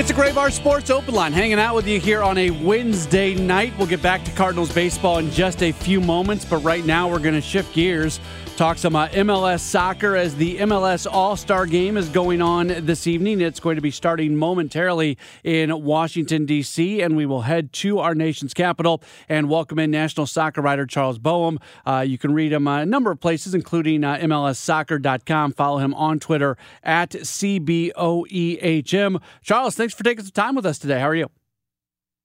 It's a Graybar Sports Open Line hanging out with you here on a Wednesday night. We'll get back to Cardinals baseball in just a few moments, but right now we're going to shift gears talk some uh, MLS soccer as the MLS All Star game is going on this evening. It's going to be starting momentarily in Washington, D.C., and we will head to our nation's capital and welcome in national soccer writer Charles Boehm. Uh, you can read him uh, a number of places, including uh, MLSsoccer.com. Follow him on Twitter at CBOEHM. Charles, thanks for taking some time with us today. How are you?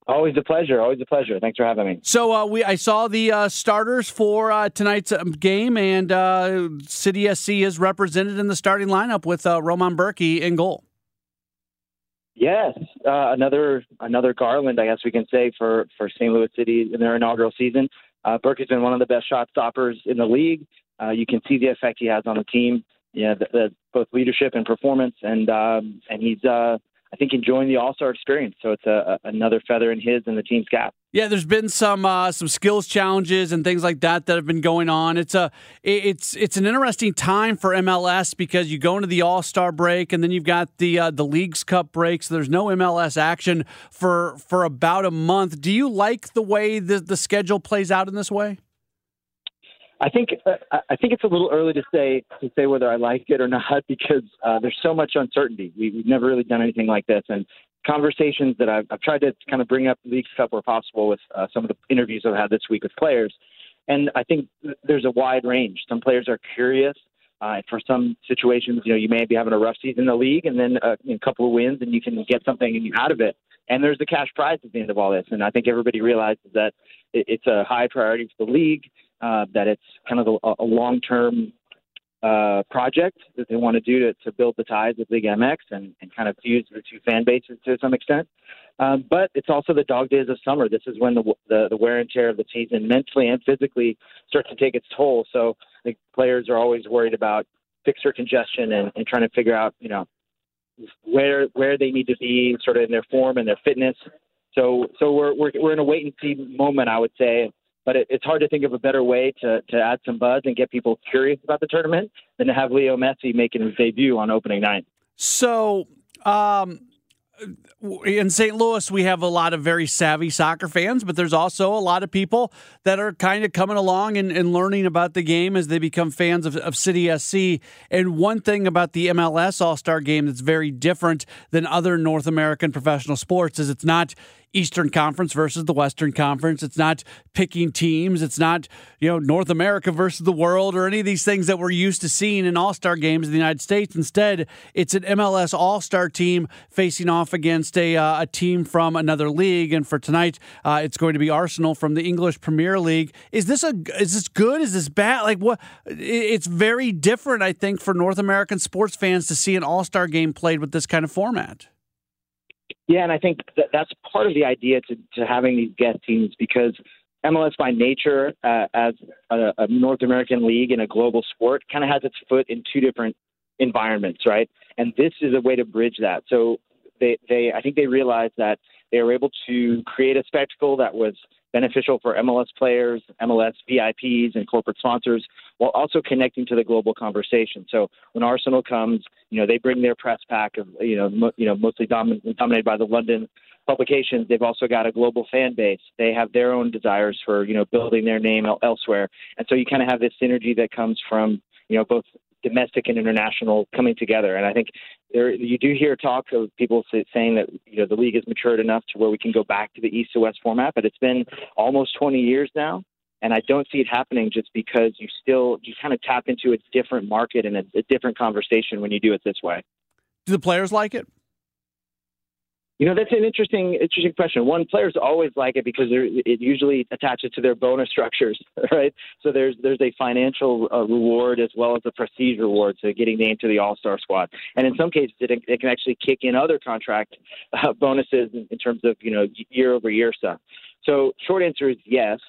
Always a pleasure. Always a pleasure. Thanks for having me. So uh, we, I saw the uh, starters for uh, tonight's um, game, and uh, City SC is represented in the starting lineup with uh, Roman Bürki in goal. Yes, uh, another another Garland, I guess we can say for for St. Louis City in their inaugural season. Uh, Bürki's been one of the best shot stoppers in the league. you can see the effect he has on the team. Yeah, the, the, both leadership and performance, and um, and he's I think enjoying the All Star experience. So it's a, a, another feather in his and the team's cap. Yeah, there's been some uh, some skills challenges and things like that that have been going on. It's a it's it's an interesting time for MLS because you go into the All Star break and then you've got the uh, the Leagues Cup break. So there's no MLS action for for about a month. Do you like the way the the schedule plays out in this way? I think uh, I think it's a little early to say to say whether I like it or not because uh, there's so much uncertainty. We, we've never really done anything like this, and conversations that I've, I've tried to kind of bring up Leagues Cup where possible with uh, some of the interviews I've had this week with players, and I think there's a wide range. Some players are curious. Uh, for some situations, you know, you may be having a rough season in the league, and then uh, a couple of wins, and you can get something out of it. And there's the cash prize at the end of all this. And I think everybody realizes that it's a high priority for the league uh, that it's kind of a, a long term uh, project that they want to do to, to build the ties with Liga MX and, and kind of fuse the two fan bases to some extent. Um, but it's also the dog days of summer. This is when the, the the wear and tear of the season, mentally and physically, starts to take its toll. So the players are always worried about fixture congestion and, and trying to figure out, you know, where where they need to be, sort of in their form and their fitness. So so we're we're, we're in a wait and see moment, I would say but it, it's hard to think of a better way to, to add some buzz and get people curious about the tournament than to have Leo Messi making his debut on opening night. So, um, in St. Louis, we have a lot of very savvy soccer fans, but there's also a lot of people that are kind of coming along and, and learning about the game as they become fans of, of City SC. And one thing about the MLS All Star game that's very different than other North American professional sports is it's not Eastern Conference versus the Western Conference. It's not picking teams. It's not, you know, North America versus the world or any of these things that we're used to seeing in all star games in the United States. Instead, it's an MLS all star team facing off against a, uh, a team from another league. And for tonight, uh, it's going to be Arsenal from the English Premier League. Is this a is this good? Is this bad? Like what? It's very different, I think, for North American sports fans to see an all star game played with this kind of format. Yeah, and I think that that's part of the idea to, to having these guest teams because MLS by nature, uh, as a, a North American league and a global sport, kind of has its foot in two different environments, right? And this is a way to bridge that. So they, they I think they realized that they were able to create a spectacle that was beneficial for MLS players, MLS VIPs, and corporate sponsors, while also connecting to the global conversation. So when Arsenal comes, you know they bring their press pack of you know mo- you know mostly domin- dominated by the London publications. They've also got a global fan base. They have their own desires for you know building their name el- elsewhere, and so you kind of have this synergy that comes from you know both domestic and international coming together. And I think there you do hear talk of people saying that you know the league has matured enough to where we can go back to the east to west format, but it's been almost 20 years now. And I don't see it happening just because you still you kind of tap into a different market and a, a different conversation when you do it this way. Do the players like it? You know, that's an interesting, interesting question. One, players always like it because it usually attaches to their bonus structures, right? So there's there's a financial uh, reward as well as a prestige reward to getting named to the All Star squad, and in some cases it, it can actually kick in other contract uh, bonuses in, in terms of you know year over year stuff. So short answer is yes.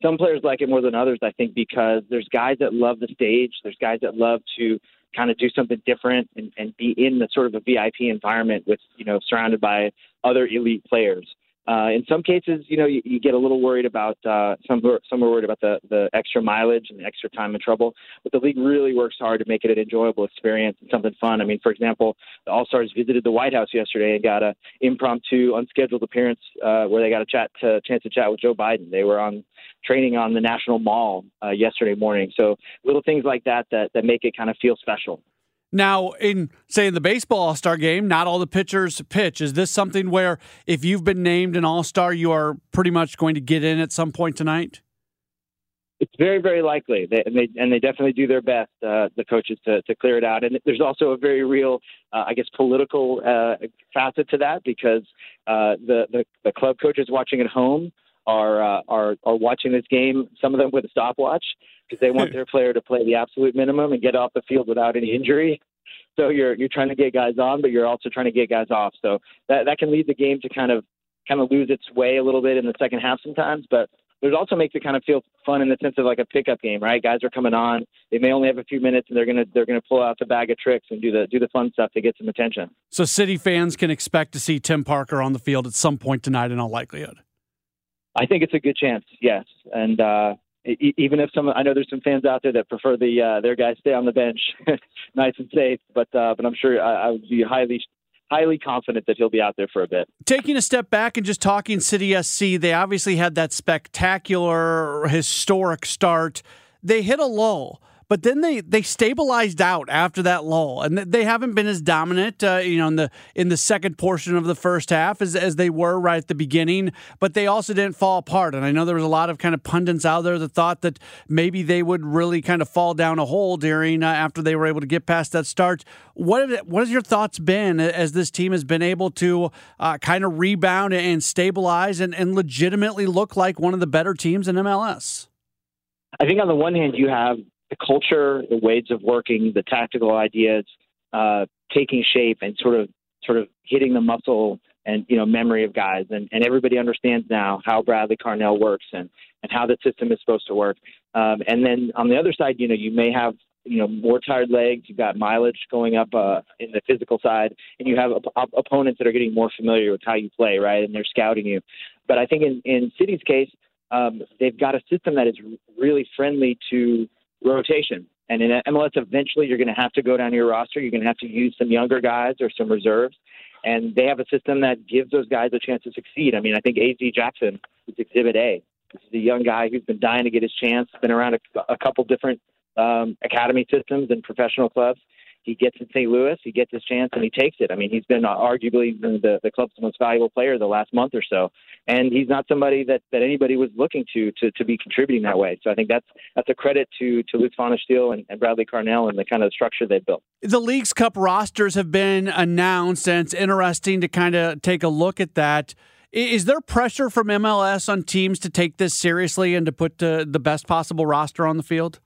Some players like it more than others, I think, because there's guys that love the stage. There's guys that love to kind of do something different and, and be in the sort of a VIP environment with, you know, surrounded by other elite players. Uh, in some cases, you know, you, you get a little worried about uh, some. Some are worried about the the extra mileage and the extra time and trouble. But the league really works hard to make it an enjoyable experience and something fun. I mean, for example, the All Stars visited the White House yesterday and got a impromptu, unscheduled appearance uh, where they got a chat to, chance to chat with Joe Biden. They were on training on the National Mall uh, yesterday morning. So little things like that that that make it kind of feel special. Now, in say in the baseball All Star game, not all the pitchers pitch. Is this something where if you've been named an All Star, you are pretty much going to get in at some point tonight? It's very, very likely, they, and they and they definitely do their best, uh, the coaches, to, to clear it out. And there's also a very real, uh, I guess, political uh, facet to that because uh, the, the the club coaches watching at home are uh, are are watching this game. Some of them with a stopwatch because they want their player to play the absolute minimum and get off the field without any injury. So you're you're trying to get guys on, but you're also trying to get guys off. So that that can lead the game to kind of kind of lose its way a little bit in the second half sometimes. But it also makes it kind of feel fun in the sense of like a pickup game, right? Guys are coming on. They may only have a few minutes, and they're gonna they're gonna pull out the bag of tricks and do the do the fun stuff to get some attention. So City fans can expect to see Tim Parker on the field at some point tonight, in all likelihood. I think it's a good chance, yes. And uh, even if some, I know there's some fans out there that prefer the uh, their guys stay on the bench, nice and safe. But uh, but I'm sure I, I would be highly highly confident that he'll be out there for a bit. Taking a step back and just talking City SC, they obviously had that spectacular historic start. They hit a lull. But then they they stabilized out after that lull, and they haven't been as dominant, uh, you know, in the in the second portion of the first half as as they were right at the beginning. But they also didn't fall apart, and I know there was a lot of kind of pundits out there that thought that maybe they would really kind of fall down a hole during uh, after they were able to get past that start. What have, what has your thoughts been as this team has been able to uh, kind of rebound and stabilize and, and legitimately look like one of the better teams in MLS? I think on the one hand, you have the culture, the ways of working, the tactical ideas uh, taking shape and sort of sort of hitting the muscle and you know memory of guys and, and everybody understands now how Bradley Carnell works and and how the system is supposed to work. Um, and then on the other side, you know, you may have you know more tired legs. You've got mileage going up uh, in the physical side, and you have op- op- opponents that are getting more familiar with how you play, right? And they're scouting you. But I think in in City's case, um, they've got a system that is really friendly to rotation. And in MLS, eventually you're going to have to go down your roster. You're going to have to use some younger guys or some reserves. And they have a system that gives those guys a chance to succeed. I mean, I think AZ Jackson is Exhibit A. This is a young guy who's been dying to get his chance, been around a, a couple different um, academy systems and professional clubs he gets in St. Louis, he gets his chance, and he takes it. I mean, he's been arguably the, the club's most valuable player the last month or so, and he's not somebody that, that anybody was looking to, to to be contributing that way. So I think that's that's a credit to to Lutz Pfannenstiel and, and Bradley Carnell and the kind of structure they built. The Leagues Cup rosters have been announced, and it's interesting to kind of take a look at that. Is there pressure from MLS on teams to take this seriously and to put uh, the best possible roster on the field?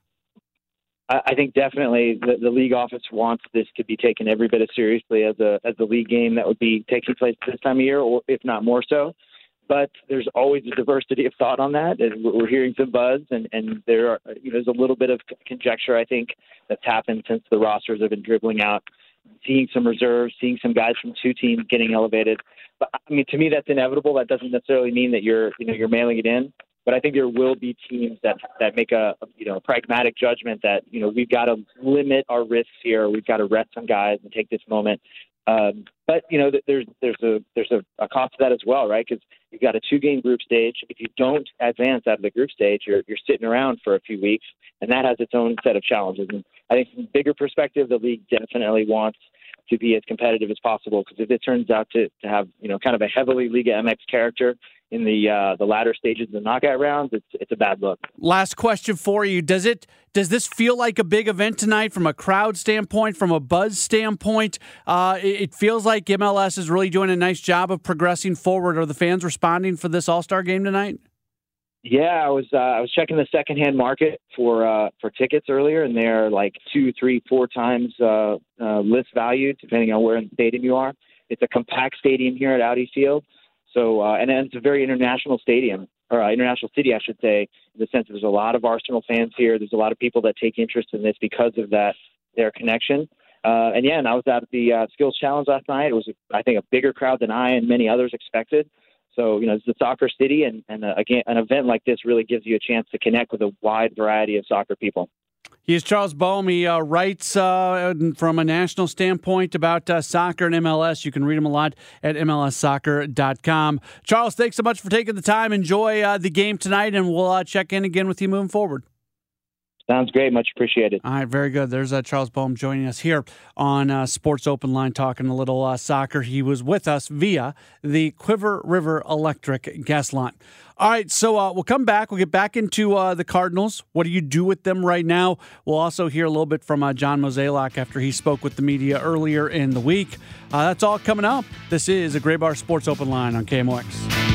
I think definitely the, the league office wants this to be taken every bit as seriously as a as a league game that would be taking place this time of year, or if not more so. But there's always a diversity of thought on that, and we're hearing some buzz, and and there are you know, there's a little bit of conjecture I think that's happened since the rosters have been dribbling out, seeing some reserves, seeing some guys from two teams getting elevated. But I mean, to me, that's inevitable. That doesn't necessarily mean that you're you know you're mailing it in. But I think there will be teams that that make a you know a pragmatic judgment that you know we've got to limit our risks here. We've got to rest some guys and take this moment. Um, but you know there's there's a there's a, a cost to that as well, right? Because you've got a two game group stage. If you don't advance out of the group stage, you're you're sitting around for a few weeks, and that has its own set of challenges. And I think from a bigger perspective, the league definitely wants to be as competitive as possible. Because if it turns out to, to have you know kind of a heavily Liga MX character in the uh, the latter stages of the knockout rounds, it's it's a bad look. Last question for you: Does it does this feel like a big event tonight from a crowd standpoint, from a buzz standpoint? Uh, it, it feels like MLS is really doing a nice job of progressing forward. Are the fans responding for this All Star game tonight? Yeah, I was uh, I was checking the secondhand market for uh, for tickets earlier, and they're like two, three, four times uh, uh, list value depending on where in the stadium you are. It's a compact stadium here at Audi Field, so uh, and it's a very international stadium or uh, international city, I should say, in the sense that there's a lot of Arsenal fans here. There's a lot of people that take interest in this because of that their connection. Uh, and yeah, and I was at the uh, skills challenge last night. It was, I think, a bigger crowd than I and many others expected. So, you know, it's a soccer city, and, and uh, again, an event like this really gives you a chance to connect with a wide variety of soccer people. He is Charles Boehm. He uh, writes uh, from a national standpoint about uh, soccer and MLS. You can read him a lot at MLSsoccer.com. Charles, thanks so much for taking the time. Enjoy uh, the game tonight, and we'll uh, check in again with you moving forward. Sounds great. Much appreciated. All right, very good. There's uh, Charles Boehm joining us here on uh, Sports Open Line, talking a little uh, soccer. He was with us via the Cuivre River Electric gas line. All right, so uh, we'll come back. We'll get back into uh, the Cardinals. What do you do with them right now? We'll also hear a little bit from uh, John Mozeliak after he spoke with the media earlier in the week. that's all coming up. This is a Graybar Sports Open Line on KMOX.